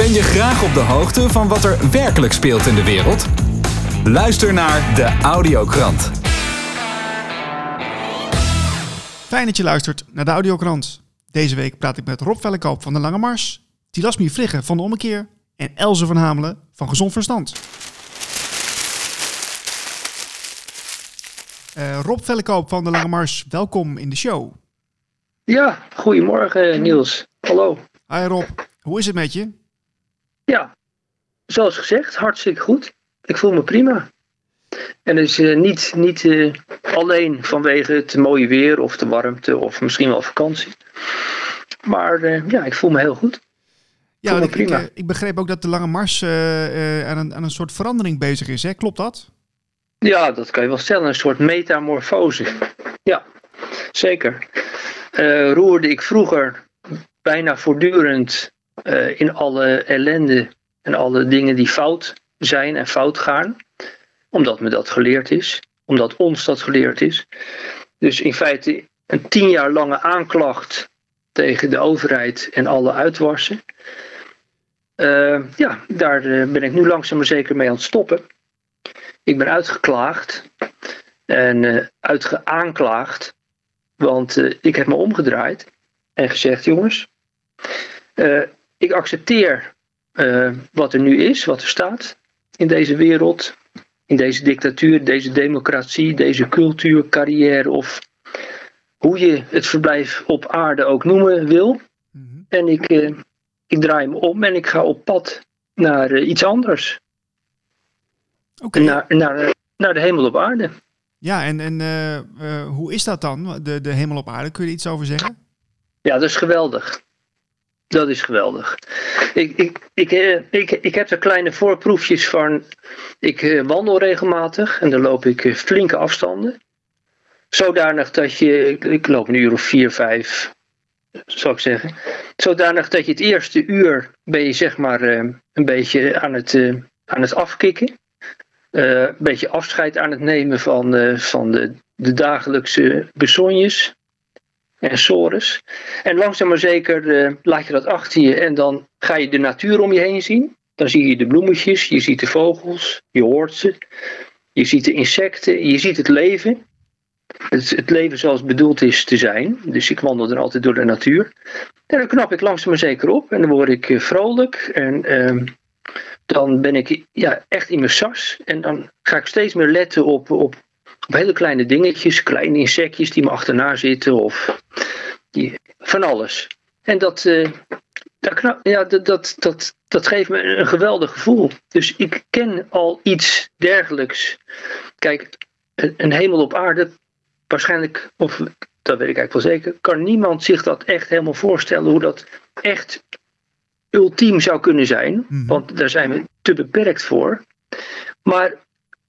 Ben je graag op de hoogte van wat er werkelijk speelt in de wereld? Luister naar de Audiokrant. Fijn dat je luistert naar de Audiokrant. Deze week praat ik met Rob Vellekoop van de Lange Mars, Tilasmi Vrigge van de Ommekeer en Elze van Hamelen van Gezond Verstand. Uh, Rob Vellekoop van de Lange Mars, welkom in de show. Ja, goedemorgen Niels. Hallo. Hi Rob, hoe is het met je? Ja, zoals gezegd, hartstikke goed. Ik voel me prima. En dus uh, niet, niet uh, alleen vanwege het mooie weer of de warmte of misschien wel vakantie. Maar uh, ja, ik voel me heel goed. Ja, ik, ik, ik, begreep ook dat de Lange Mars aan, een, aan een soort verandering bezig is. Hè? Klopt dat? Ja, dat kan je wel stellen. Een soort metamorfose. Ja, zeker. roerde ik vroeger bijna voortdurend in alle ellende en alle dingen die fout zijn en fout gaan omdat me dat geleerd is, omdat ons dat geleerd is. Dus in feite een tien jaar lange aanklacht tegen de overheid en alle uitwassen. Uh, ja, daar eh, ben ik nu langzaam maar zeker mee aan het stoppen. Ik ben uitgeklaagd en uh, uitgeaanklaagd, want ik heb me omgedraaid en gezegd: jongens, ik accepteer wat er nu is, wat er staat in deze wereld in deze dictatuur, deze democratie, deze cultuur, carrière of hoe je het verblijf op aarde ook noemen wil. Mhm. En ik, eh, ik draai me om en ik ga op pad naar uh, iets anders. Okay. Naar, naar, naar de hemel op aarde. Ja, en, en hoe is dat dan, de, de hemel op aarde? Kun je er iets over zeggen? Ja, dat is geweldig. Dat is geweldig. Ik, ik, ik, eh, ik, ik heb er kleine voorproefjes van. Ik eh, wandel regelmatig en dan loop ik eh, flinke afstanden. Zodanig dat je, ik loop een uur of vier, vijf, zou ik zeggen. Zodanig dat je het eerste uur ben je zeg maar een beetje aan het, aan het afkicken. een beetje afscheid aan het nemen van, van de, de dagelijkse besonjes en sores. En langzaam maar zeker uh, laat je dat achter je en dan ga je de natuur om je heen zien. Dan zie je de bloemetjes, je ziet de vogels, je hoort ze. Je ziet de insecten, je ziet het leven. Het, het leven zoals het bedoeld is te zijn. Dus ik wandel er altijd door de natuur. En dan knap ik langzaam maar zeker op en dan word ik uh, vrolijk. En uh, dan ben ik ja, echt in mijn sas. En dan ga ik steeds meer letten op, op op hele kleine dingetjes, kleine insectjes die me achterna zitten of die, van alles. En dat, uh, dat, ja, dat, dat, dat, dat geeft me een geweldig gevoel. Dus ik ken al iets dergelijks. Kijk, een hemel op aarde, waarschijnlijk, of dat weet ik eigenlijk wel zeker, kan niemand zich dat echt helemaal voorstellen hoe dat echt ultiem zou kunnen zijn. Mhm. Want daar zijn we te beperkt voor. Maar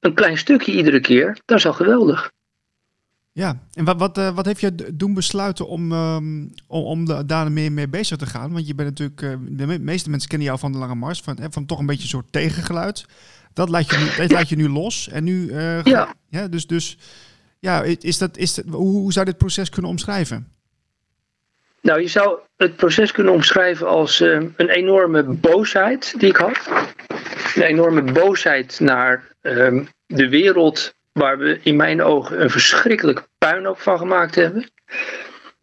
een klein stukje iedere keer, dat is al geweldig. Ja, en wat, wat, uh, wat heeft je doen besluiten om, um, om, om daar meer mee bezig te gaan? Want je bent natuurlijk, uh, de meeste mensen kennen jou van de Lange Mars, van, van toch een beetje een soort tegengeluid. Dat laat je nu, dat laat je nu los. En nu, uh, ja. ja. Dus, dus ja, is dat, is dat, hoe, hoe zou dit proces kunnen omschrijven? Nou, je zou het proces kunnen omschrijven als een enorme boosheid die ik had. Een enorme boosheid naar Ehm, de wereld waar we in mijn ogen een verschrikkelijk puinhoop van gemaakt hebben.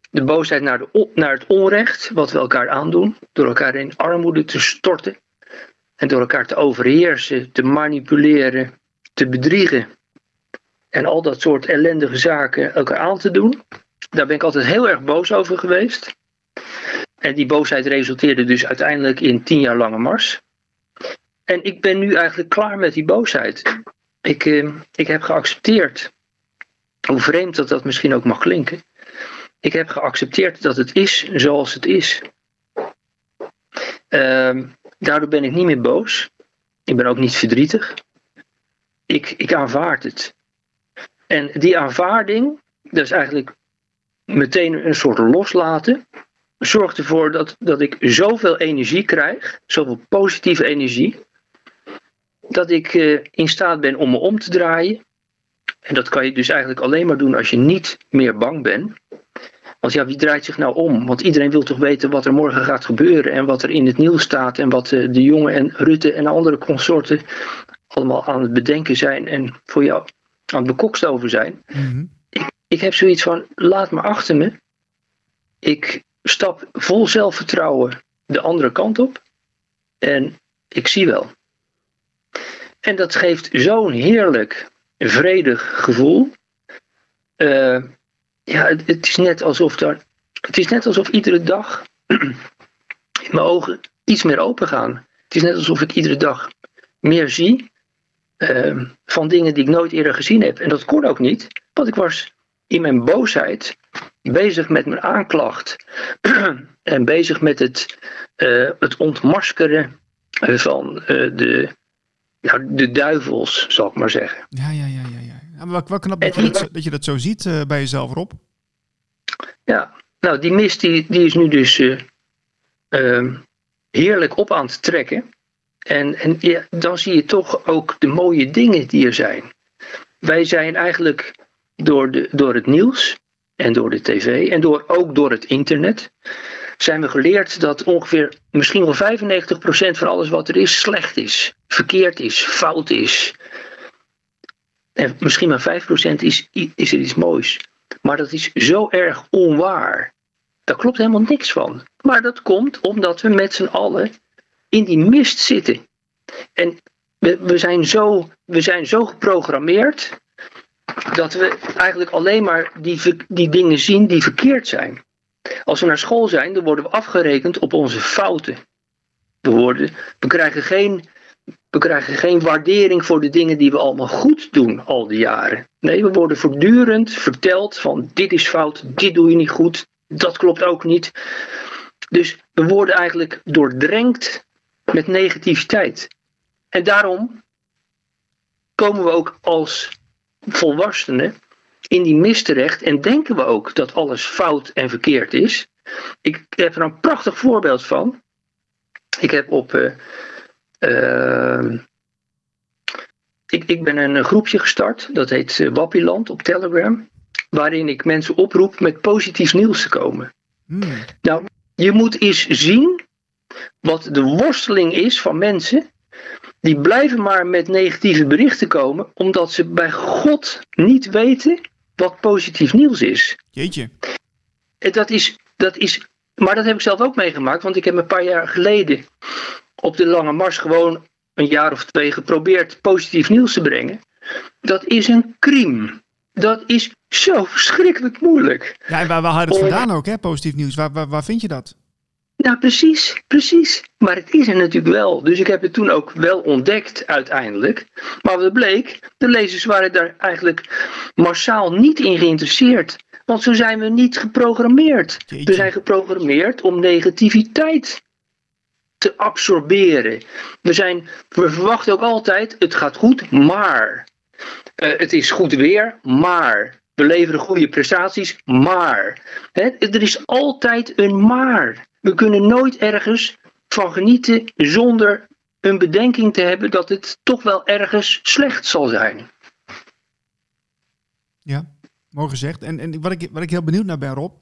De boosheid naar, de, naar het onrecht, wat we elkaar aandoen, door elkaar in armoede te storten en door elkaar te overheersen, te manipuleren, te bedriegen en al dat soort ellendige zaken elkaar aan te doen. Daar ben ik altijd heel erg boos over geweest. En die boosheid resulteerde dus uiteindelijk in tien jaar lange mars. En ik ben nu eigenlijk klaar met die boosheid. Ik, eh, ik heb geaccepteerd, hoe vreemd dat dat misschien ook mag klinken. Ik heb geaccepteerd dat het is zoals het is. Uh, daardoor ben ik niet meer boos. Ik ben ook niet verdrietig. Ik, ik aanvaard het. En die aanvaarding, dat is eigenlijk meteen een soort loslaten. Zorgt ervoor dat, dat ik zoveel energie krijg, zoveel positieve energie, dat ik uh, in staat ben om me om te draaien. En dat kan je dus eigenlijk alleen maar doen als je niet meer bang bent. Want ja, wie draait zich nou om? Want iedereen wil toch weten wat er morgen gaat gebeuren en wat er in het nieuws staat en wat de, de jongen en Rutte en andere consorten allemaal aan het bedenken zijn en voor jou aan het bekokst over zijn. Mhm. Ik, ik heb zoiets van, laat me achter me. Ik stap vol zelfvertrouwen de andere kant op en ik zie wel. En dat geeft zo'n heerlijk, vredig gevoel. Eh, ja, het, is net alsof daar. Het is net alsof iedere dag mijn ogen iets meer open gaan. Het is net alsof ik iedere dag meer zie eh, van dingen die ik nooit eerder gezien heb. En dat kon ook niet, want ik was in mijn boosheid bezig met mijn aanklacht en bezig met het, eh, het ontmaskeren van eh, de, nou, de duivels, zal ik maar zeggen. Ja, ja, ja, ja. ja. maar wel knap dat je En- dat, zo- dat je dat zo ziet eh, bij jezelf, Rob. Ja, nou die mist die, die is nu dus eh, ehm, heerlijk op aan het trekken. En, en ja, dan zie je toch ook de mooie dingen die er zijn. Wij zijn eigenlijk door, de, door het nieuws en door de tv en door, ook door het internet... zijn we geleerd dat ongeveer misschien wel 95% van alles wat er is slecht is. Verkeerd is, fout is. En misschien maar 5% is, is er iets moois. Maar dat is zo erg onwaar. Daar klopt helemaal niks van. Maar dat komt omdat we met z'n allen in die mist zitten. En we, we, zijn zo, we zijn zo geprogrammeerd dat we eigenlijk alleen maar die, die dingen zien die verkeerd zijn. Als we naar school zijn, dan worden we afgerekend op onze fouten. We, worden, we, krijgen geen, we krijgen geen waardering voor de dingen die we allemaal goed doen al die jaren. Nee, we worden voortdurend verteld van dit is fout, dit doe je niet goed, dat klopt ook niet. Dus we worden eigenlijk doordrenkt met negativiteit. En daarom komen we ook als volwassenen in die mist terecht en denken we ook dat alles fout en verkeerd is. Ik heb er een prachtig voorbeeld van. Ik heb op. eh, eh, ik, ik ben een groepje gestart, dat heet eh, Wappieland op Telegram. Waarin ik mensen oproep met positief nieuws te komen. Hmm. Nou, je moet eens zien wat de worsteling is van mensen. Die blijven maar met negatieve berichten komen, omdat ze bij God niet weten wat positief nieuws is. Jeetje. En dat is, dat is, maar dat heb ik zelf ook meegemaakt, want ik heb een paar jaar geleden op de Lange Mars gewoon een jaar of twee geprobeerd positief nieuws te brengen. Dat is een crime. Dat is zo verschrikkelijk moeilijk. Ja, en waar, waar haal je het vandaan ook, hè? Positief nieuws. Waar, waar, waar vind je dat? Nou, precies, precies. Maar het is er natuurlijk wel. Dus ik heb het toen ook wel ontdekt uiteindelijk. Maar wat bleek, de lezers waren daar eigenlijk massaal niet in geïnteresseerd. Want zo zijn we niet geprogrammeerd. Jeetje. We zijn geprogrammeerd om negativiteit te absorberen. We, zijn, we verwachten ook altijd, het gaat goed, maar. Eh, het is goed weer, maar. We leveren goede prestaties, maar. Er is altijd een maar. We kunnen nooit ergens van genieten zonder een bedenking te hebben dat het toch wel ergens slecht zal zijn. Ja, mooi gezegd. En, en wat, ik, wat ik heel benieuwd naar ben, Rob.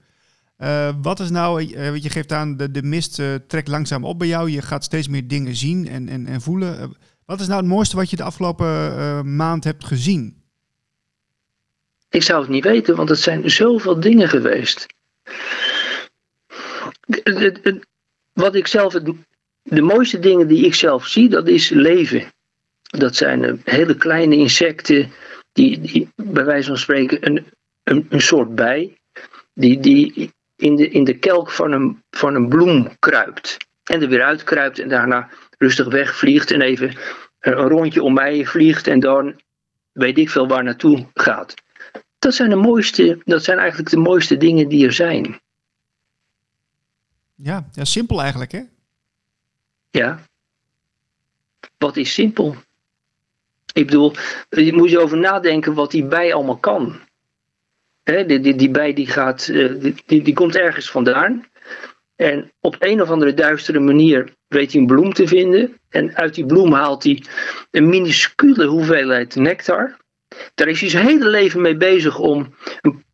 eh, wat is nou, want je geeft aan, de, de mist eh, trekt langzaam op bij jou. Je gaat steeds meer dingen zien en, en, en voelen. Wat is nou het mooiste wat je de afgelopen maand hebt gezien? Ik zou het niet weten, want het zijn zoveel dingen geweest. Wat ik zelf, de mooiste dingen die ik zelf zie, dat is leven. Dat zijn eh, hele kleine insecten, die, die bij wijze van spreken een, een, soort bij, die, die in, de, in de kelk van een, van een bloem kruipt. En er weer uitkruipt en daarna rustig wegvliegt en even een rondje om mij vliegt en dan weet ik veel waar naartoe gaat. Dat zijn de mooiste, dat zijn eigenlijk de mooiste dingen die er zijn. Ja, ja simpel eigenlijk, hè? Ja. Wat is simpel? Ik bedoel, je moet je over nadenken wat die bij allemaal kan. Hè, die, die, die bij die gaat, eh, die, die komt ergens vandaan. En op een of andere duistere manier weet hij een bloem te vinden. En uit die bloem haalt hij een minuscule hoeveelheid nectar. Daar is hij zijn hele leven mee bezig om een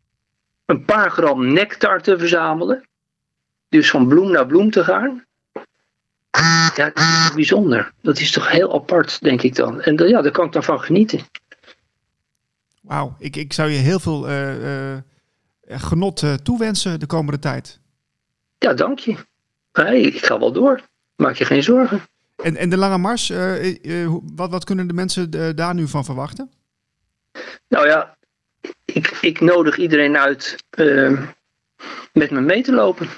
een paar gram nectar te verzamelen. Dus van bloem naar bloem te gaan. Ja, dat is toch bijzonder. Dat is toch heel apart, denk ik dan. En ja, daar kan ik dan van genieten. Wauw, ik, ik zou je heel veel uh, uh, genot uh, toewensen de komende tijd. Ja, dank je. Hey, ik ga wel door. Maak je geen zorgen. En, en de Lange Mars, wat, wat kunnen de mensen daar nu van verwachten? Nou ja, ik, ik nodig iedereen uit met me mee te lopen.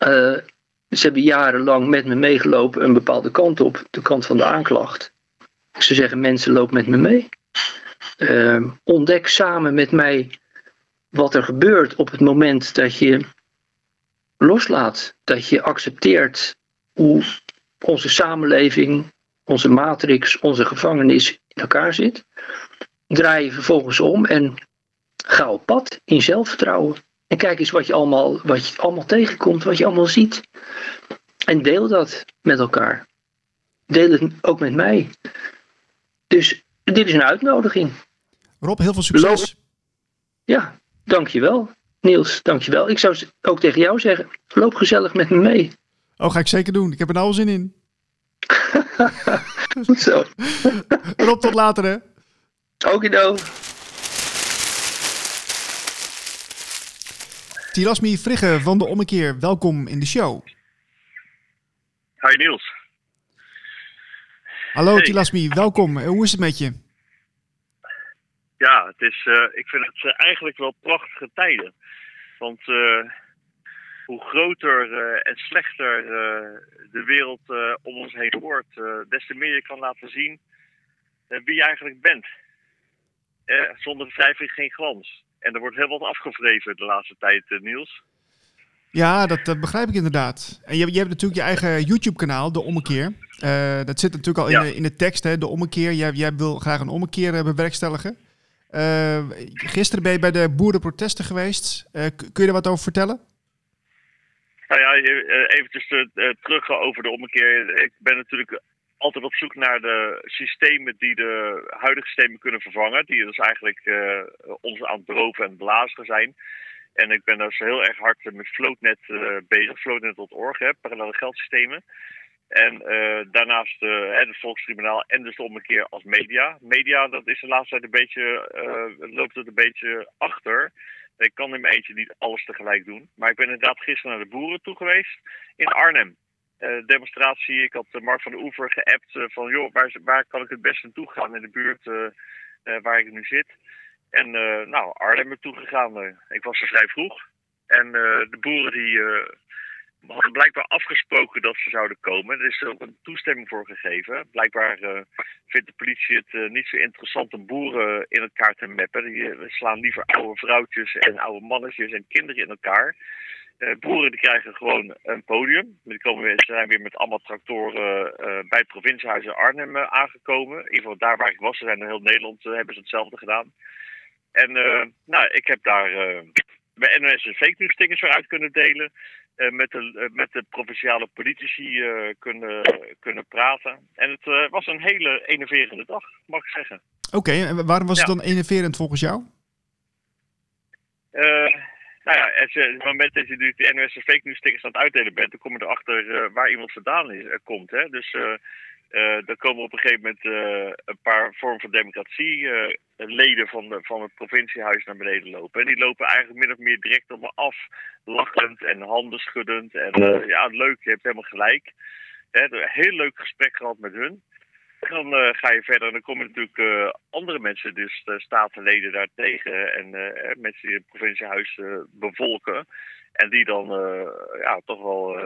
Ze hebben jarenlang met me meegelopen een bepaalde kant op, de kant van de aanklacht. Ze zeggen mensen loop met me mee. Uh, ontdek samen met mij wat er gebeurt op het moment dat je loslaat, dat je accepteert hoe onze samenleving, onze matrix, onze gevangenis in elkaar zit. Draai je vervolgens om en ga op pad in zelfvertrouwen. En kijk eens wat je allemaal, wat je allemaal tegenkomt, wat je allemaal ziet. En deel dat met elkaar. Deel het ook met mij. Dus dit is een uitnodiging. Rob, heel veel succes. Loop. Ja, dankjewel. Niels, dankjewel. Ik zou ook tegen jou zeggen, loop gezellig met me mee. Oh, ga ik zeker doen. Ik heb er nou al zin in. Goed zo. Rob, tot later hè. Okido. Tilasmi Frigge van de Ommekeer, welkom in de show. Hi Niels. Hallo hey. Tilasmi, welkom. Hoe is het met je? Ja, het is, uh, ik vind het uh, eigenlijk wel prachtige tijden. Want uh, hoe groter en slechter de wereld om ons heen wordt, des te meer je kan laten zien wie je eigenlijk bent. zonder wrijving geen glans. En er wordt heel wat afgevreven de laatste tijd, Niels. Ja, dat, dat, begrijp ik inderdaad. En je, je hebt natuurlijk je eigen YouTube-kanaal, De Ommekeer. dat zit natuurlijk al in, de, in de tekst, hè, De Ommekeer. Jij, jij wil graag een ommekeer bewerkstelligen. Uh, gisteren ben je bij de boerenprotesten geweest. Uh, kun je er wat over vertellen? Nou ja, eventjes terug over de ommekeer. Ik ben natuurlijk altijd op zoek naar de systemen die de huidige systemen kunnen vervangen. Die dus eigenlijk ons aan het en blazen zijn. En ik ben dus heel erg hard met Floatnet bezig. Floatnet.org, parallele geldsystemen. En uh, daarnaast uh, het Volkstribunaal en dus de ommekeer als media. Media, dat is de laatste tijd een beetje, uh, loopt het een beetje achter. Ik kan in mijn eentje niet alles tegelijk doen. Maar ik ben inderdaad gisteren naar de boeren toe geweest in Arnhem. Demonstratie, ik had Mark van de Oever geappt van joh, waar, waar kan ik het beste naartoe gaan in de buurt waar ik nu zit. En nou, Arnhem toe gegaan. ik was er vrij vroeg. En de boeren die hadden blijkbaar afgesproken dat ze zouden komen. Er is ook een toestemming voor gegeven. Blijkbaar vindt de politie het niet zo interessant om boeren in elkaar te mappen. Die slaan liever oude vrouwtjes en oude mannetjes en kinderen in elkaar. Boeren die krijgen gewoon een podium. Die komen weer, ze zijn weer met allemaal tractoren bij het provinciehuis in Arnhem aangekomen. In ieder geval daar waar ik was. Ze zijn in heel Nederland hebben ze hetzelfde gedaan. En nou, ik heb daar bij NOS een fake news stickers weer uit kunnen delen. Uh, met, de, uh, met de provinciale politici uh, kunnen, kunnen praten. En het was een hele enerverende dag, mag ik zeggen. Oké, okay, en waarom was ja. het dan enerverend volgens jou? Nou ja, op het moment dat je nu de NOS fake news stickers aan het uitdelen bent, dan kom je erachter waar iemand vandaan is, komt. Hè? Dus uh, dan komen op een gegeven moment een paar vormen van democratie leden van, de, van het provinciehuis naar beneden lopen. En die lopen eigenlijk min of meer direct op me af, lachend en handen schuddend. En ja, leuk, je hebt helemaal gelijk. Hè, heel leuk gesprek gehad met hun. Dan ga je verder en dan komen natuurlijk andere mensen, dus de statenleden daartegen en mensen die het provinciehuis bevolken. En die dan ja, toch wel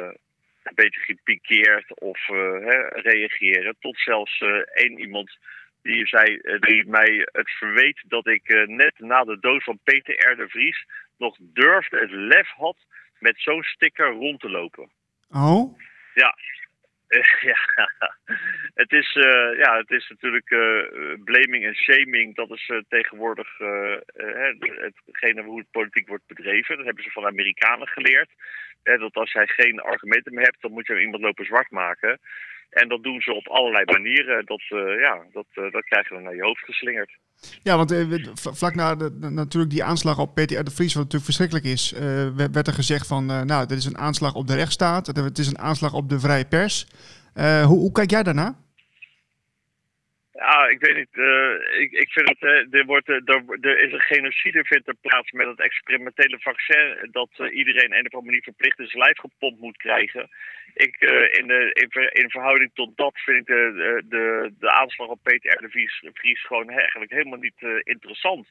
een beetje gepikeerd of hè, reageren. Tot zelfs één iemand die, zei, die mij het verweet dat ik net na de dood van Peter R. de Vries nog durfde, het lef had met zo'n sticker rond te lopen. Oh? Ja. ja, het is, ja, het is natuurlijk blaming en shaming. Dat is tegenwoordig hetgene hoe het politiek wordt bedreven. Dat hebben ze van Amerikanen geleerd. Dat als jij geen argumenten meer hebt, dan moet je iemand lopen zwart maken. En dat doen ze op allerlei manieren. Dat, uh, ja, dat, uh, dat krijg je dan naar je hoofd geslingerd. Ja, want uh, vlak na de, natuurlijk die aanslag op PTR de Vries, wat natuurlijk verschrikkelijk is, werd er gezegd van, nou, dit is een aanslag op de rechtsstaat, het is een aanslag op de vrije pers. hoe, hoe kijk jij daarna? Ja, ik weet niet. Ik, ik vind het. Er, wordt, er, er, is een genocide vindt er plaats met het experimentele vaccin. Dat iedereen een of andere manier verplicht in zijn lijf gepompt moet krijgen. Ik, in, de, in, in, verhouding tot dat vind ik de, de, de aanslag op PTR de Vries, gewoon eigenlijk helemaal niet interessant.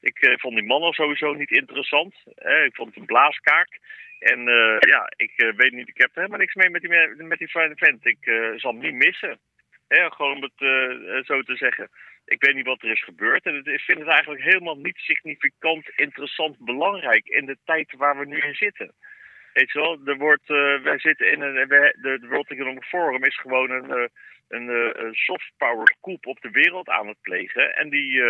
Ik vond die man al sowieso niet interessant. ik vond het een blaaskaak. En ja, ik weet niet, ik heb helemaal niks mee met die, met die vent. Ik zal hem niet missen. Gewoon om het zo te zeggen. Ik weet niet wat er is gebeurd. En ik vind het eigenlijk helemaal niet significant, interessant, belangrijk in de tijd waar we nu in zitten. Weet je wel, er wordt, uh, wij zitten in een. De, World Economic Forum is gewoon een, uh, een, een soft power coup op de wereld aan het plegen. En, die,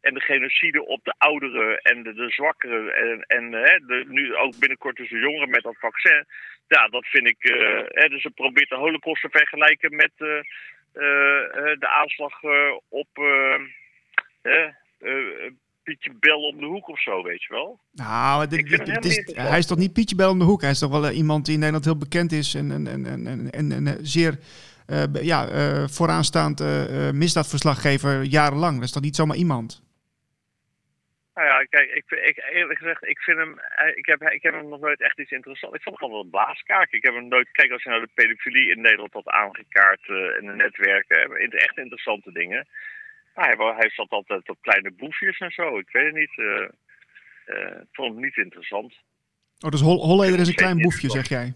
en de genocide op de ouderen en de, de zwakkeren. En, en de, nu ook binnenkort dus de jongeren met dat vaccin. Ja, dat vind ik. Hè, dus ze probeert de Holocaust te vergelijken met eh, eh, de aanslag eh, op Pietje Bel om de hoek of zo, weet je wel. Nou, dit, dit, is, hij is toch niet Pietje Bel om de hoek? Hij is toch wel iemand die in Nederland heel bekend is en, en, en, en, en, en zeer uh, ja, uh, vooraanstaand misdaadverslaggever jarenlang. Dat is toch niet zomaar iemand? Nou ja, kijk, ik, ik, eerlijk gezegd, ik vind hem, eh, ik heb, ik heb hem nog nooit echt iets interessants. Ik vond hem gewoon wel een blaaskaak. Ik heb hem nooit, kijk, als je nou de pedofilie in Nederland had aangekaart in de netwerken, echt interessante dingen. Maar hij, hij zat altijd op kleine boefjes en zo. Ik weet het niet. Uh, uh, ik vond hem niet interessant. Oh, dus Hol Holleder is een klein boefje, zeg jij?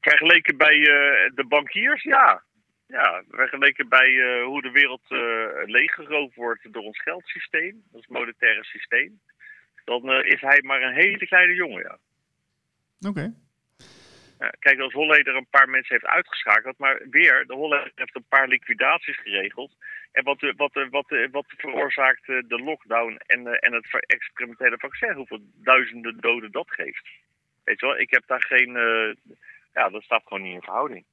Vergeleken bij de bankiers, ja. Ja, vergeleken bij uh, hoe de wereld leeggeroofd wordt door ons geldsysteem, ons monetaire systeem, dan is hij maar een hele kleine jongen, ja. Oké. Okay. Ja, kijk, als Holleder een paar mensen heeft uitgeschakeld, maar weer, de Holleder heeft een paar liquidaties geregeld. En wat, wat, wat, wat veroorzaakt de lockdown en, en het experimentele vaccin, hoeveel duizenden doden dat geeft. Weet je wel, ik heb daar geen, ja, dat staat gewoon niet in verhouding.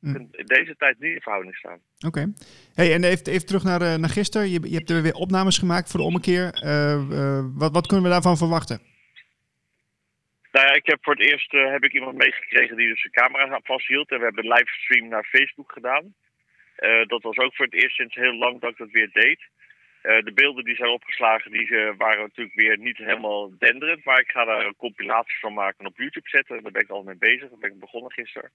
Hm. in deze tijd niet in verhouding staan. Oké. Hey, en even, even terug naar, uh, naar gisteren. Je, je hebt er weer opnames gemaakt voor de ommekeer. Uh, wat, wat kunnen we daarvan verwachten? Nou ja, ik heb voor het eerst heb ik iemand meegekregen die dus zijn camera vasthield. En we hebben een livestream naar Facebook gedaan. dat was ook voor het eerst sinds heel lang dat ik dat weer deed. de beelden die zijn opgeslagen, die waren natuurlijk weer niet helemaal denderend. Maar ik ga daar een compilatie van maken en op YouTube zetten. Daar ben ik al mee bezig. Daar ben ik begonnen gisteren.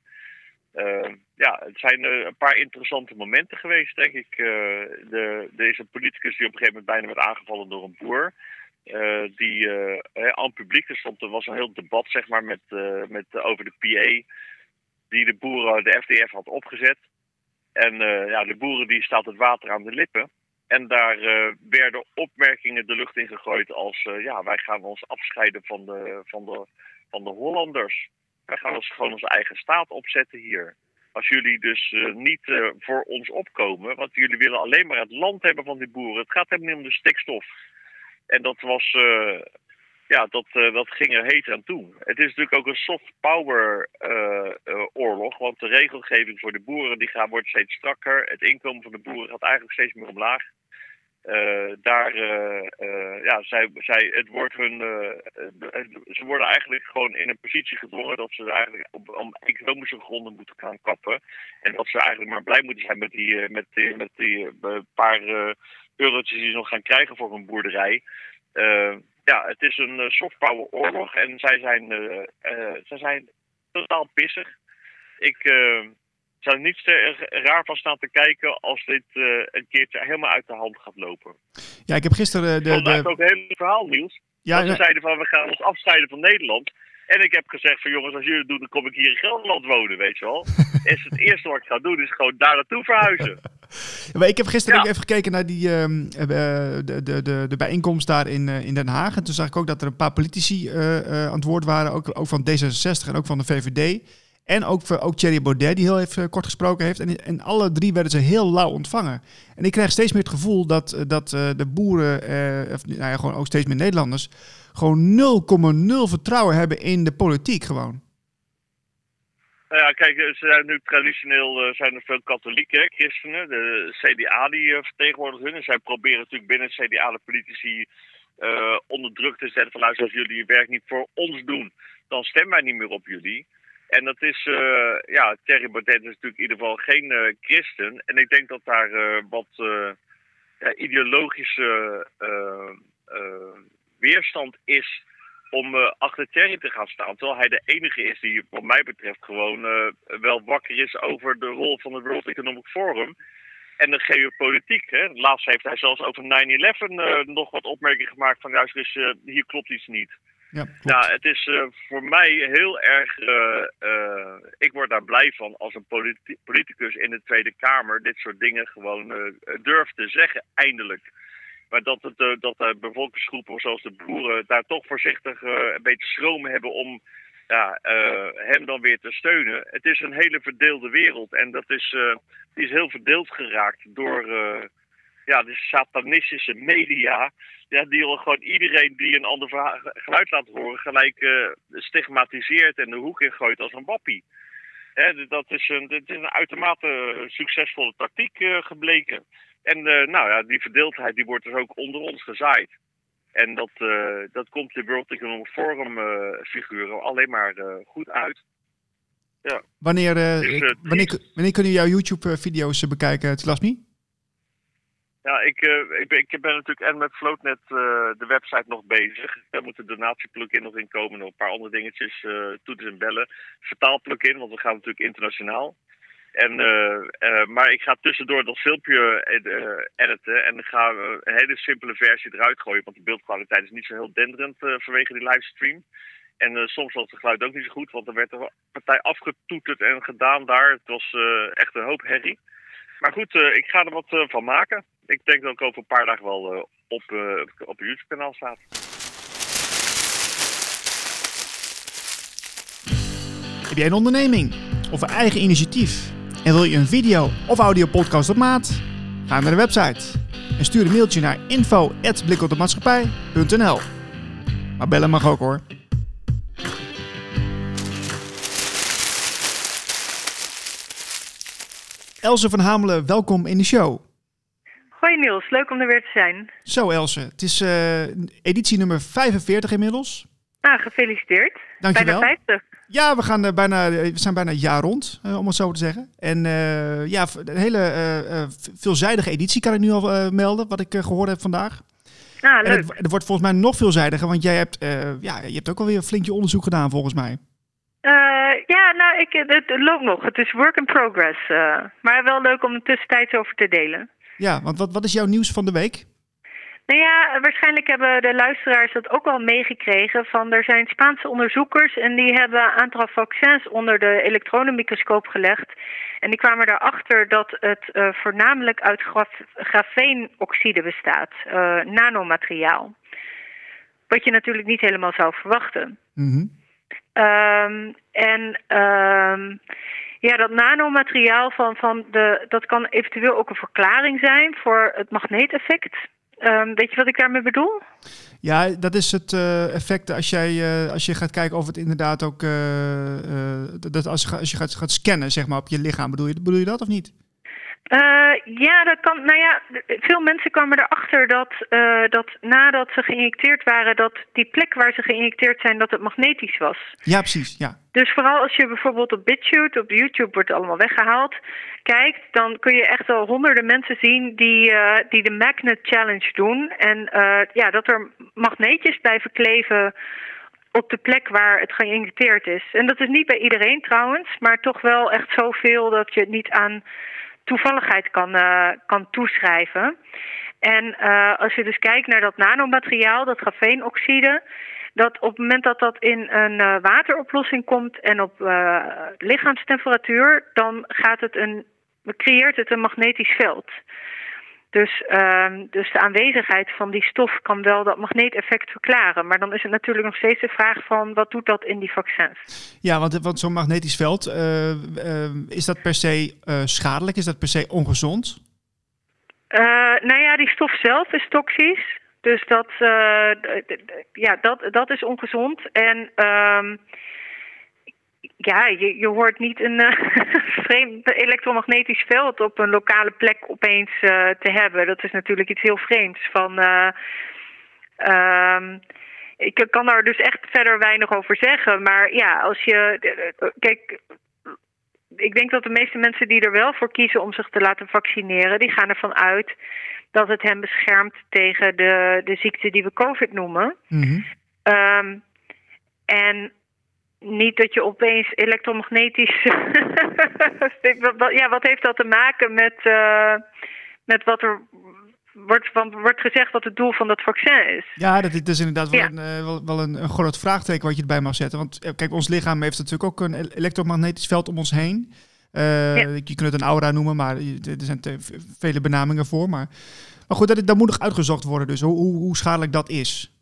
Ja, het zijn een paar interessante momenten geweest, denk ik. De, er is een politicus die op een gegeven moment bijna werd aangevallen door een boer. Die aan het publiek, er, stond, er was een heel debat zeg maar, met, met, over de PA, die de boeren, de FDF had opgezet. En ja, de boeren die staat het water aan de lippen. En daar werden opmerkingen de lucht in gegooid als, ja, wij gaan ons afscheiden van de, van de, van de Hollanders. Wij gaan ons gewoon onze eigen staat opzetten hier. Als jullie dus niet voor ons opkomen, want jullie willen alleen maar het land hebben van die boeren. Het gaat helemaal niet om de stikstof. En dat was, uh, ja, dat, dat ging er heet aan toe. Het is natuurlijk ook een soft power oorlog, want de regelgeving voor de boeren die gaat, wordt steeds strakker. Het inkomen van de boeren gaat eigenlijk steeds meer omlaag. Daar, ja, zij, zij, het wordt hun, ze worden eigenlijk gewoon in een positie gedwongen dat ze eigenlijk op, om economische gronden moeten gaan kappen. En dat ze eigenlijk maar blij moeten zijn met die, met met die paar eurotjes die ze nog gaan krijgen voor hun boerderij. ja, het is een soft power oorlog en zij zijn, zij zijn totaal pissig. Ik, zou niet raar van staan te kijken als dit een keertje helemaal uit de hand gaat lopen. Ja, ik heb gisteren... De, is ook een heel verhaal, Niels. Ja, ze zeiden van, we gaan ons afscheiden van Nederland. En ik heb gezegd van, jongens, als jullie het doen, dan kom ik hier in Gelderland wonen, weet je wel. is het eerste wat ik ga doen, is gewoon daar naartoe verhuizen. Maar ik heb gisteren ook even gekeken naar die, uh, de, de, de, de bijeenkomst daar in, in Den Haag. En toen zag ik ook dat er een paar politici aan het woord waren, ook, ook van D66 en ook van de VVD. En ook, ook Thierry Baudet, die heel even kort gesproken heeft. En, en alle drie werden ze heel lauw ontvangen. En ik krijg steeds meer het gevoel dat, dat uh, de boeren, uh, of, nou ja, gewoon ook steeds meer Nederlanders, gewoon 0,0 vertrouwen hebben in de politiek gewoon. Nou ja, kijk, er zijn nu traditioneel uh, zijn er veel katholieke christenen. De CDA die uh, vertegenwoordigt hun. En zij proberen natuurlijk binnen CDA de politici uh, onder druk te zetten. Van luister, als jullie je werk niet voor ons doen, dan stemmen wij niet meer op jullie. En dat is, ja, Thierry Baudet is natuurlijk in ieder geval geen christen. En ik denk dat daar wat ja, ideologische weerstand is om uh, achter Thierry te gaan staan. Terwijl hij de enige is die, wat mij betreft, gewoon uh, wel wakker is over de rol van het World Economic Forum. En de geopolitiek. Hè. Laatst heeft hij zelfs over 9-11 uh, eh, nog wat opmerkingen gemaakt van juist, is, hier klopt iets niet. Ja, nou, het is voor mij heel erg. ik word daar blij van als een politicus in de Tweede Kamer dit soort dingen gewoon durft te zeggen, eindelijk. Maar dat, het, uh, dat de bevolkingsgroepen zoals de boeren daar toch voorzichtig uh, een beetje schroom hebben om ja, uh, hem dan weer te steunen. Het is een hele verdeelde wereld en dat is, die is heel verdeeld geraakt door ja, de satanistische media. Ja, die al gewoon iedereen die een ander geluid laat horen gelijk stigmatiseert en de hoek in gooit als een wappie. Hè, dat is een, dit is een uitermate succesvolle tactiek gebleken. En uh, nou ja, die verdeeldheid die wordt dus ook onder ons gezaaid. En dat, uh, dat komt de World Economic Forum uh, figuren alleen maar goed uit. Ja. Wanneer, dus, wanneer, wanneer kunnen jouw YouTube-video's bekijken, Tilasmi? Ja, ik, ik, ben, ik ben natuurlijk en met Floatnet de website nog bezig. Daar moet de donatieplugin nog in komen. Nog een paar andere dingetjes, toeters en bellen. Vertaalplugin, want we gaan natuurlijk internationaal. En, uh, uh, maar ik ga tussendoor dat filmpje uh, editen en ga een hele simpele versie eruit gooien. Want de beeldkwaliteit is niet zo heel denderend vanwege die livestream. En soms was het geluid ook niet zo goed, want er werd een partij afgetoeterd en gedaan daar. Het was echt een hoop herrie. Maar goed, ik ga er wat van maken. Ik denk dat ik over een paar dagen wel op, op YouTube-kanaal staat. Heb jij een onderneming of een eigen initiatief? En wil je een video of audio podcast op maat? Ga naar de website en stuur een mailtje naar info.blikopdemaatschappij.nl Maar bellen mag ook hoor. Else van Hamelen, welkom in de show. Hoi Niels, leuk om er weer te zijn. Zo Else, het is uh, editie nummer 45 inmiddels. Nou, gefeliciteerd. Dankjewel. Bijna 50. Ja, we, gaan uh, bijna, we zijn bijna een jaar rond, uh, om het zo te zeggen. En uh, ja, een hele veelzijdige editie kan ik nu al melden, wat ik gehoord heb vandaag. Ah, leuk. En het, het, wordt volgens mij nog veelzijdiger, want jij hebt, ja, je hebt ook alweer een flinkje onderzoek gedaan, volgens mij. ja, nou, ik, het, het, loopt nog. Het is work in progress. maar wel leuk om er tussentijds over te delen. Ja, want wat, wat is jouw nieuws van de week? Nou ja, waarschijnlijk hebben de luisteraars dat ook al meegekregen. Van er zijn Spaanse onderzoekers en die hebben een aantal vaccins onder de elektronenmicroscoop gelegd. En die kwamen erachter dat het uh, voornamelijk uit graf grafeenoxide bestaat, uh, nanomateriaal. Wat je natuurlijk niet helemaal zou verwachten. Mm -hmm. um, en um, ja, dat nanomateriaal van, van de, dat kan eventueel ook een verklaring zijn voor het magneeteffect. Um, weet je wat ik daarmee bedoel? Ja, dat is het uh, effect als, jij, uh, als je gaat kijken of het inderdaad ook. Uh, dat als, als je gaat, gaat scannen zeg maar, op je lichaam. Bedoel je, bedoel je dat of niet? Ja, dat kan. Nou ja, veel mensen kwamen erachter dat, dat nadat ze geïnjecteerd waren, dat die plek waar ze geïnjecteerd zijn, dat het magnetisch was. Ja, precies. Ja. Dus vooral als je bijvoorbeeld op BitChute, op YouTube wordt het allemaal weggehaald, kijkt, dan kun je echt wel honderden mensen zien die, uh, die de Magnet Challenge doen. En ja, dat er magneetjes blijven kleven op de plek waar het geïnjecteerd is. En dat is niet bij iedereen trouwens, maar toch wel echt zoveel dat je het niet aan toevalligheid kan, uh, kan toeschrijven. En als je dus kijkt naar dat nanomateriaal, dat grafeenoxide dat op het moment dat dat in een uh, wateroplossing komt en op lichaamstemperatuur, dan gaat het een, creëert het een magnetisch veld. Dus, uh, dus de aanwezigheid van die stof kan wel dat magneeteffect verklaren. Maar dan is het natuurlijk nog steeds de vraag van wat doet dat in die vaccins? Ja, want, want zo'n magnetisch veld, uh, is dat per se schadelijk? Is dat per se ongezond? nou ja, die stof zelf is toxisch. Dus dat, ja, dat, dat is ongezond. En um, ja, je, je hoort niet een uh, elektromagnetisch veld op een lokale plek opeens uh, te hebben. Dat is natuurlijk iets heel vreemds. Van, um, ik kan daar dus echt verder weinig over zeggen. Maar ja, als je. Kijk, ik denk dat de meeste mensen die er wel voor kiezen om zich te laten vaccineren, die gaan ervan uit dat het hen beschermt tegen de, de ziekte die we COVID noemen. Mm um, en niet dat je opeens elektromagnetisch. ja, wat heeft dat te maken met, uh, met wat er wordt, van, wordt gezegd wat het doel van dat vaccin is. Ja, dat is inderdaad wel, ja. een, uh, wel, wel een, een, groot vraagteken wat je erbij mag zetten. Want kijk, ons lichaam heeft natuurlijk ook een elektromagnetisch veld om ons heen. Uh, ja. Je kunt het een aura noemen, maar er zijn vele benamingen voor. Maar, maar goed, dat, dat moet nog uitgezocht worden. Dus hoe, hoe schadelijk dat is.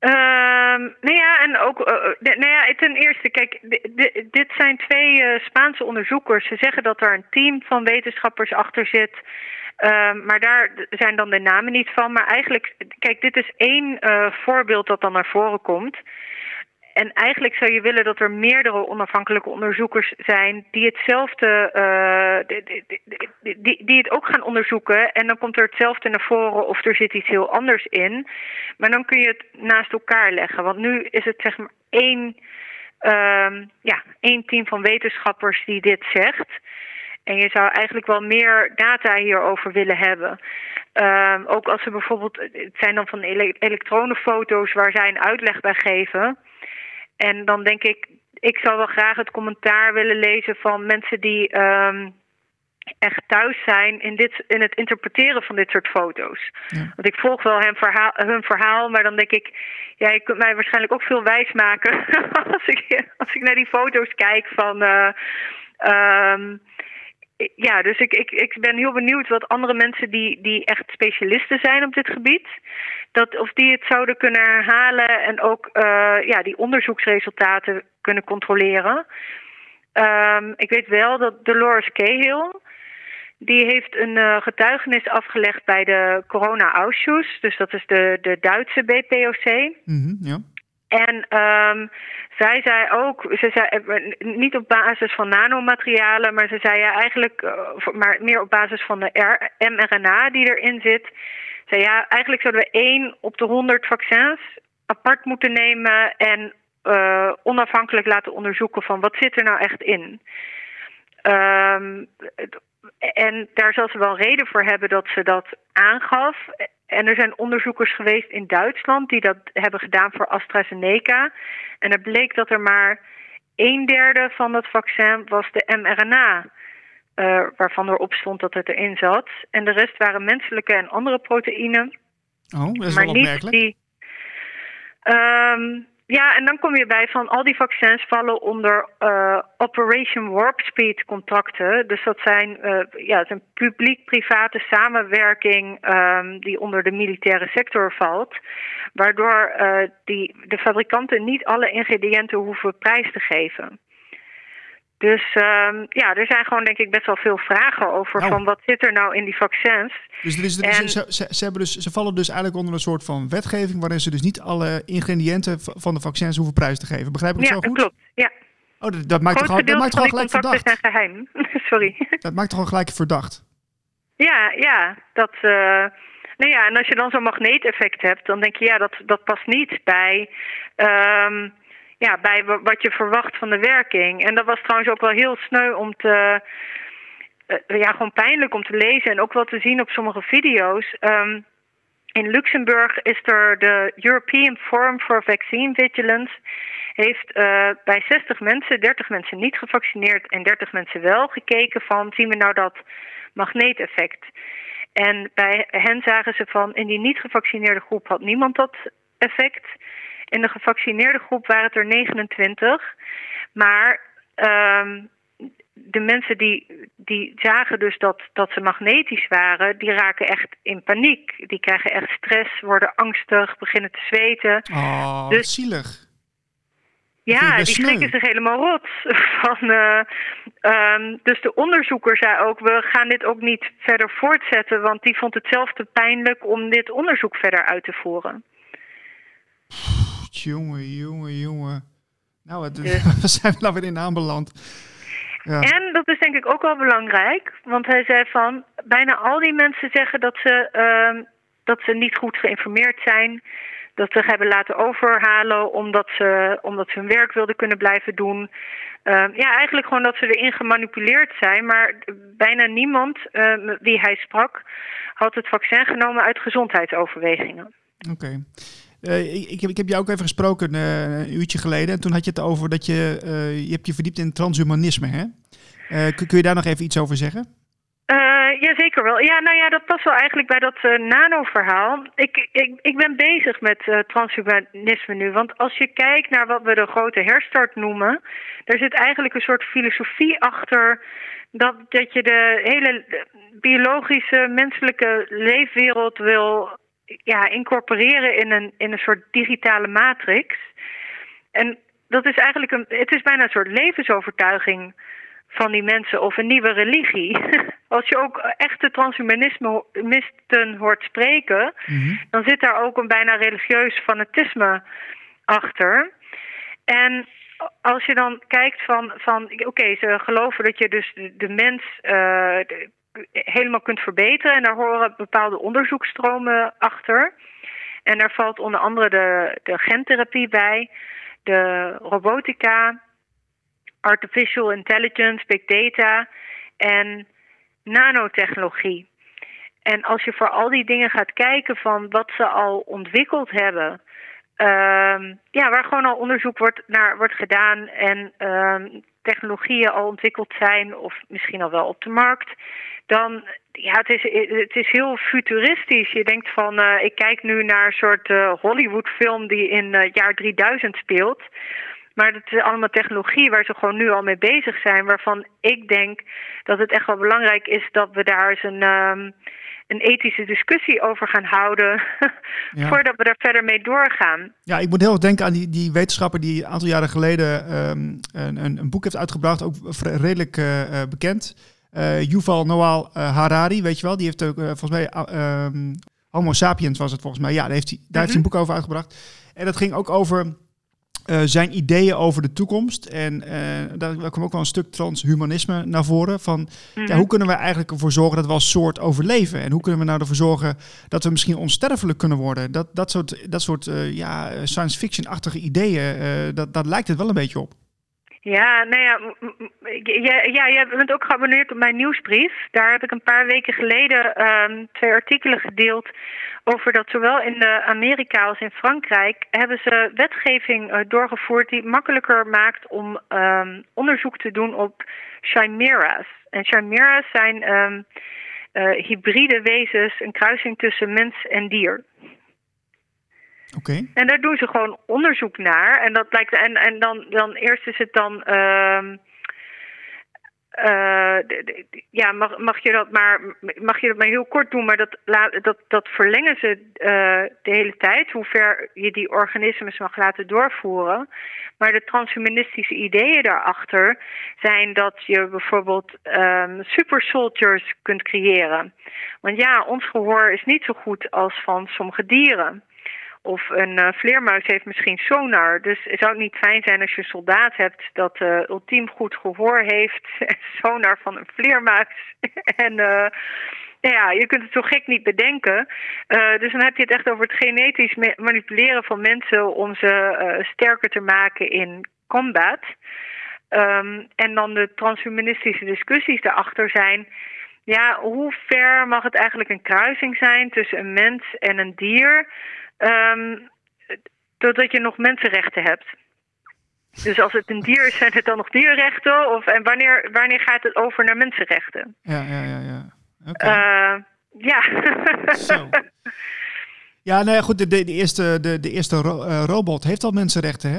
Um, nou ja, en ook, uh, nou ja, ten eerste, kijk, dit zijn twee uh, Spaanse onderzoekers. Ze zeggen dat er een team van wetenschappers achter zit. Um, maar daar zijn dan de namen niet van. Maar eigenlijk, kijk, dit is één uh, voorbeeld dat dan naar voren komt. En eigenlijk zou je willen dat er meerdere onafhankelijke onderzoekers zijn die hetzelfde, uh, die, die, die, die, het ook gaan onderzoeken. En dan komt er hetzelfde naar voren of er zit iets heel anders in. Maar dan kun je het naast elkaar leggen. Want nu is het zeg maar één, uh, ja, één team van wetenschappers die dit zegt. En je zou eigenlijk wel meer data hierover willen hebben. Um, ook als ze bijvoorbeeld, het zijn dan van elektronenfoto's waar zij een uitleg bij geven. En dan denk ik, ik zou wel graag het commentaar willen lezen van mensen die um, echt thuis zijn in, dit, in het interpreteren van dit soort foto's. Ja. Want ik volg wel hun verhaal, hun verhaal, maar dan denk ik, ja, je kunt mij waarschijnlijk ook veel wijs maken als, ik, als ik naar die foto's kijk van. Uh, um, ja, dus ik, ik, ik ben heel benieuwd wat andere mensen die, die echt specialisten zijn op dit gebied, dat, of die het zouden kunnen herhalen en ook uh, ja, die onderzoeksresultaten kunnen controleren. Um, ik weet wel dat Dolores Cahill, die heeft een uh, getuigenis afgelegd bij de Corona-Ausschuss, dus dat is de, de Duitse BPOC. Mm ja. En um, zij zei ook, ze zei, niet op basis van nanomaterialen, maar ze zei ja eigenlijk, uh, maar meer op basis van de mRNA die erin zit. Zei ja, eigenlijk zouden we één op de honderd vaccins apart moeten nemen en onafhankelijk laten onderzoeken van wat zit er nou echt in. Um, en daar zal ze wel reden voor hebben dat ze dat aangaf. En er zijn onderzoekers geweest in Duitsland die dat hebben gedaan voor AstraZeneca. En er bleek dat er maar een derde van het vaccin was de mRNA. Uh, waarvan erop stond dat het erin zat. En de rest waren menselijke en andere proteïnen. Oh, dat is maar wel niet opmerkelijk. die. Um, ja, en dan kom je bij van al die vaccins vallen onder uh, Operation Warp Speed contracten. Dus dat zijn, uh, ja, een publiek-private samenwerking um, die onder de militaire sector valt. Waardoor uh, die, de fabrikanten niet alle ingrediënten hoeven prijs te geven. Dus um, ja, er zijn gewoon denk ik best wel veel vragen over Nou. van wat zit er nou in die vaccins. Dus, er is, En- ze, ze, ze, hebben dus, ze vallen dus eigenlijk onder een soort van wetgeving... waarin ze dus niet alle ingrediënten van de vaccins hoeven prijs te geven. Begrijp ik het Ja, zo goed? klopt. Ja, Oh, dat, dat maakt toch al, dat maakt toch al gelijk verdacht? zijn geheim. Sorry. Dat maakt toch al gelijk verdacht? Ja, ja, dat. Uh, nou ja, en als je dan zo'n magneeteffect hebt, dan denk je ja, dat, dat past niet bij. Um, ja, bij wa- wat je verwacht van de werking. En dat was trouwens ook wel heel sneu om te. Uh, ja, gewoon pijnlijk om te lezen en ook wel te zien op sommige video's. Um, in Luxemburg is er de European Forum for Vaccine Vigilance. Heeft uh, bij 60 mensen, 30 mensen niet gevaccineerd en 30 mensen wel gekeken van zien we nou dat magneeteffect. En bij hen zagen ze van in die niet gevaccineerde groep had niemand dat effect. In de gevaccineerde groep waren het er 29. Maar um, de mensen die, die zagen dus dat, dat ze magnetisch waren, die raken echt in paniek. Die krijgen echt stress, worden angstig, beginnen te zweten. Oh, Dus- zielig. Ja, die schrikken zich helemaal rot. Van, uh, Ehm, dus de onderzoeker zei ook, we gaan dit ook niet verder voortzetten, want die vond het zelf te pijnlijk om dit onderzoek verder uit te voeren. Jongen, jongen, jongen. Nou, het, we zijn nou weer in aanbeland. Ja. En dat is denk ik ook wel belangrijk, want hij zei van bijna al die mensen zeggen dat ze, uh, dat ze niet goed geïnformeerd zijn, dat ze hebben laten overhalen omdat ze, omdat ze hun werk wilden kunnen blijven doen. Uh, ja, eigenlijk gewoon dat ze erin gemanipuleerd zijn, maar bijna niemand uh, wie hij sprak had het vaccin genomen uit gezondheidsoverwegingen. Oké. Uh, ik, heb, ik heb jou ook even gesproken uh, een uurtje geleden. En toen had je het over dat je, uh, je hebt je verdiept in transhumanisme. Hè? Kun, kun, je daar nog even iets over zeggen? ja, zeker wel. Ja, nou ja, dat past wel eigenlijk bij dat nano-verhaal. Ik, ik, ik ben bezig met transhumanisme nu. Want als je kijkt naar wat we de grote herstart noemen, daar zit eigenlijk een soort filosofie achter. Dat, dat je de hele biologische, menselijke leefwereld wil ja, incorporeren in een, in een soort digitale matrix. En dat is eigenlijk een, het is bijna een soort levensovertuiging van die mensen of een nieuwe religie. Als je ook echte transhumanisten hoort spreken, dan zit daar ook een bijna religieus fanatisme achter. En als je dan kijkt van, van oké, ze geloven dat je dus de, de mens uh, helemaal kunt verbeteren. En daar horen bepaalde onderzoeksstromen achter. En daar valt onder andere de, de gentherapie bij, de robotica, artificial intelligence, big data en nanotechnologie. En als je voor al die dingen gaat kijken van wat ze al ontwikkeld hebben, uh, ja, waar gewoon al onderzoek wordt naar wordt gedaan en uh, technologieën al ontwikkeld zijn of misschien al wel op de markt, dan ja, het is, het is heel futuristisch. Je denkt van, uh, ik kijk nu naar een soort uh, Hollywood-film die in uh, jaar 3000 speelt. Maar het is allemaal technologie waar ze gewoon nu al mee bezig zijn. Waarvan ik denk dat het echt wel belangrijk is dat we daar eens een, um, een ethische discussie over gaan houden. ja. voordat we daar verder mee doorgaan. Ja, ik moet heel erg denken aan die, die wetenschapper die een aantal jaren geleden um, een, een boek heeft uitgebracht. Ook redelijk bekend. Uh, Yuval Noah Harari, weet je wel, die heeft ook uh, volgens mij um, Homo sapiens was het volgens mij. Ja, daar heeft hij, daar heeft hij een boek over uitgebracht. En dat ging ook over uh, zijn ideeën over de toekomst. En daar kwam ook wel een stuk transhumanisme naar voren. Van ja, hoe kunnen we eigenlijk ervoor zorgen dat we als soort overleven? En hoe kunnen we nou ervoor zorgen dat we misschien onsterfelijk kunnen worden? Dat, dat soort, dat soort ja, science fiction-achtige ideeën, dat, dat lijkt het wel een beetje op. Ja, nou ja, ja, jij bent ook geabonneerd op mijn nieuwsbrief. Daar heb ik een paar weken geleden um, twee artikelen gedeeld over dat zowel in Amerika als in Frankrijk hebben ze wetgeving uh, doorgevoerd die het makkelijker maakt om um, onderzoek te doen op chimera's. En chimera's zijn um, uh, hybride wezens, een kruising tussen mens en dier. En daar doen ze gewoon onderzoek naar. En dat lijkt. En, en dan, dan eerst is het dan. Uh, ja, mag, mag, je dat maar, mag je dat maar heel kort doen, maar dat, dat, dat verlengen ze uh, de hele tijd, hoe ver je die organismes mag laten doorvoeren. Maar de transhumanistische ideeën daarachter zijn dat je bijvoorbeeld um, super soldiers kunt creëren. Want ja, ons gehoor is niet zo goed als van sommige dieren. Of een uh, vleermuis heeft misschien sonar. Dus het zou niet fijn zijn als je een soldaat hebt dat uh, ultiem goed gehoor heeft. sonar van een vleermuis. en uh, ja, je kunt het zo gek niet bedenken. dus dan heb je het echt over het genetisch manipuleren van mensen om ze sterker te maken in combat. Um, en dan de transhumanistische discussies daarachter zijn. Ja, hoe ver mag het eigenlijk een kruising zijn tussen een mens en een dier? Um, doordat je nog mensenrechten hebt. Dus als het een dier is, zijn het dan nog dierrechten? Of, en wanneer, wanneer gaat het over naar mensenrechten? Ja, ja, ja. ja. Okay. Uh, ja. Zo. Ja, nou ja, goed. De, de, de eerste, de, de eerste ro uh, robot heeft al mensenrechten, hè?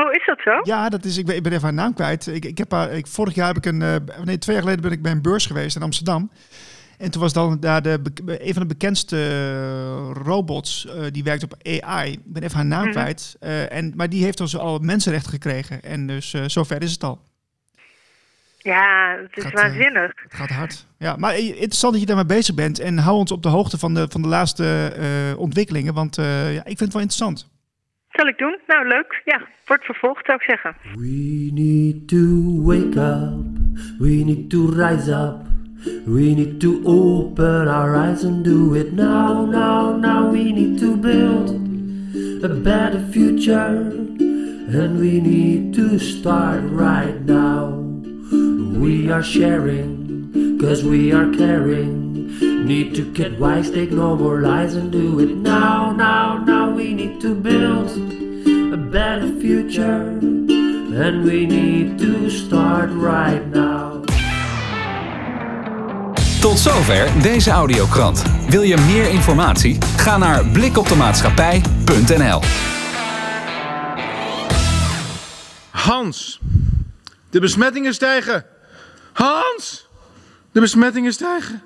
Oh, is dat zo? Ja, dat is, ik, ben, ik ben even haar naam kwijt. Ik, ik heb haar, ik, vorig jaar heb ik een, uh, nee, twee jaar geleden ben ik bij een beurs geweest in Amsterdam. En toen was dan daar de, een van de bekendste eh, robots, uh, die werkt op AI. Ik ben even haar naam mm kwijt. Uh, en, maar die heeft dus al mensenrechten gekregen. En dus zover is het al. Ja, het is Gaat, eh, waanzinnig. Het gaat hard. Ja, maar eh, interessant dat je daarmee bezig bent. En hou ons op de hoogte van de, van de laatste eh, ontwikkelingen. Want eh, ja, ik vind het wel interessant. Zal ik doen? Nou, leuk. Ja, wordt vervolgd, zou ik zeggen. We need to wake up. We need to rise up. We need to open our eyes and do it now, now, now. We need to build a better future. And we need to start right now. We are sharing, cause we are caring. Need to get wise, take no more lies and do it now, now, now. We need to build a better future. And we need to start right now. Tot zover deze audiokrant. Wil je meer informatie? Ga naar blikopdemaatschappij.nl Hans, de besmettingen stijgen. Hans, de besmettingen stijgen.